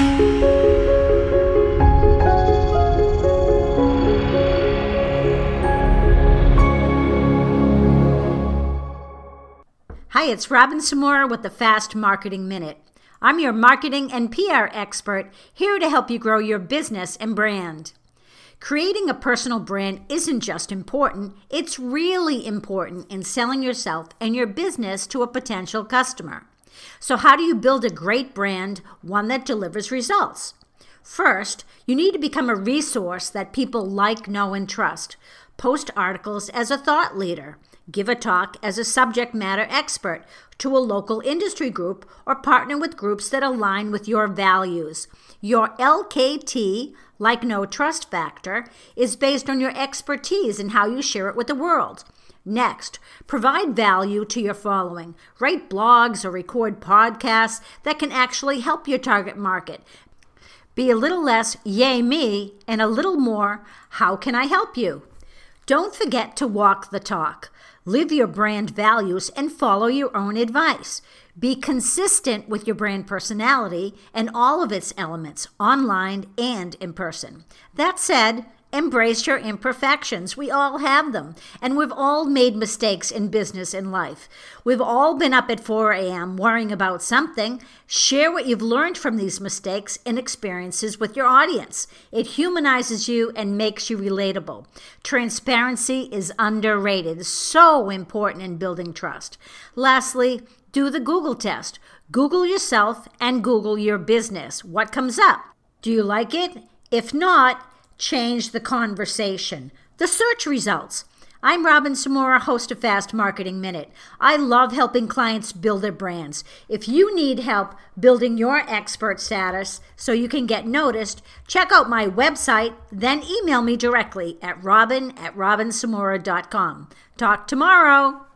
Hi, it's Robin Samora with the Fast Marketing Minute. I'm your marketing and PR expert here to help you grow your business and brand. Creating a personal brand isn't just important, it's really important in selling yourself and your business to a potential customer. So, how do you build a great brand, one that delivers results? First, you need to become a resource that people like, know, and trust. Post articles as a thought leader. Give a talk as a subject matter expert to a local industry group or partner with groups that align with your values. Your LKT, like know trust factor, is based on your expertise and how you share it with the world. Next, provide value to your following. Write blogs or record podcasts that can actually help your target market. Be a little less, yay me, and a little more, how can I help you? Don't forget to walk the talk. Live your brand values and follow your own advice. Be consistent with your brand personality and all of its elements, online and in person. That said, Embrace your imperfections. We all have them. And we've all made mistakes in business and life. We've all been up at 4 a.m. worrying about something. Share what you've learned from these mistakes and experiences with your audience. It humanizes you and makes you relatable. Transparency is underrated, so important in building trust. Lastly, do the Google test. Google yourself and Google your business. What comes up? Do you like it? If not, change the conversation. The search results. I'm Robin Samora, host of Fast Marketing Minute. I love helping clients build their brands. If you need help building your expert status so you can get noticed, check out my website, then email me directly at robin at robinsamora.com. Talk tomorrow.